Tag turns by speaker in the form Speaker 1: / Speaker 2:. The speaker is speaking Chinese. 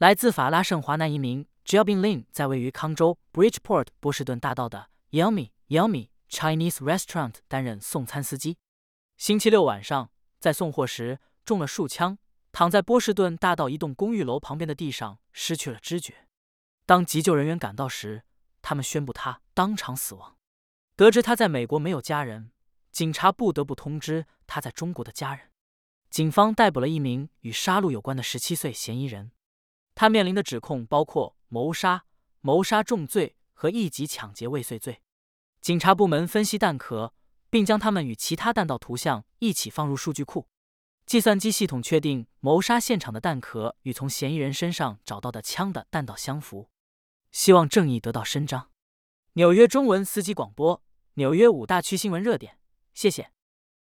Speaker 1: 来自法拉盛华南移民 Jelbin Lin 在位于康州 Bridgeport 波士顿大道的 Yummy Yummy Chinese Restaurant 担任送餐司机。星期六晚上，在送货时中了数枪，躺在波士顿大道一栋公寓楼旁边的地上失去了知觉。当急救人员赶到时，他们宣布他当场死亡。得知他在美国没有家人，警察不得不通知他在中国的家人。警方逮捕了一名与杀戮有关的十七岁嫌疑人，他面临的指控包括谋杀、谋杀重罪和一级抢劫未遂罪。警察部门分析弹壳，并将它们与其他弹道图像一起放入数据库。计算机系统确定谋杀现场的弹壳与从嫌疑人身上找到的枪的弹道相符。希望正义得到伸张。纽约中文司机广播。纽约五大区新闻热点，谢谢。